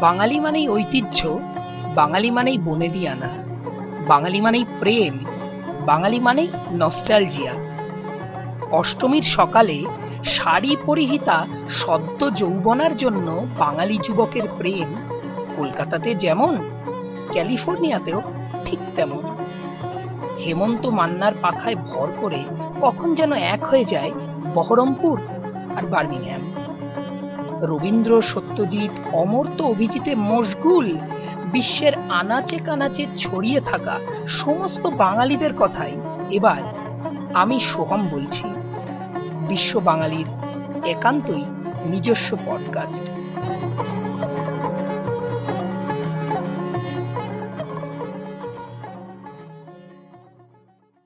বাঙালি মানেই ঐতিহ্য, বাঙালি মানেই বনেদি আনা বাঙালি মানেই প্রেম, বাঙালি মানেই নস্টালজিয়া। অষ্টমীর সকালে শাড়ি পরিহিতা সদ্য যৌবনার জন্য বাঙালি যুবকের প্রেম কলকাতাতে যেমন, ক্যালিফোর্নিয়াতেও ঠিক তেমন। হেমন্ত মান্নার পাখায় ভর করে কখন যেন এক হয়ে যায় বহরমপুর আর বার্মিংহ্যাম রবীন্দ্র সত্যজিৎ অমর্ত অভিজিতে মশগুল। বিশ্বের আনাচে কানাচে ছড়িয়ে থাকা সমস্ত বাঙালিদের কথাই এবার আমি সোহম বলছি। বিশ্ব বাঙালির একান্তই নিজস্ব পডকাস্ট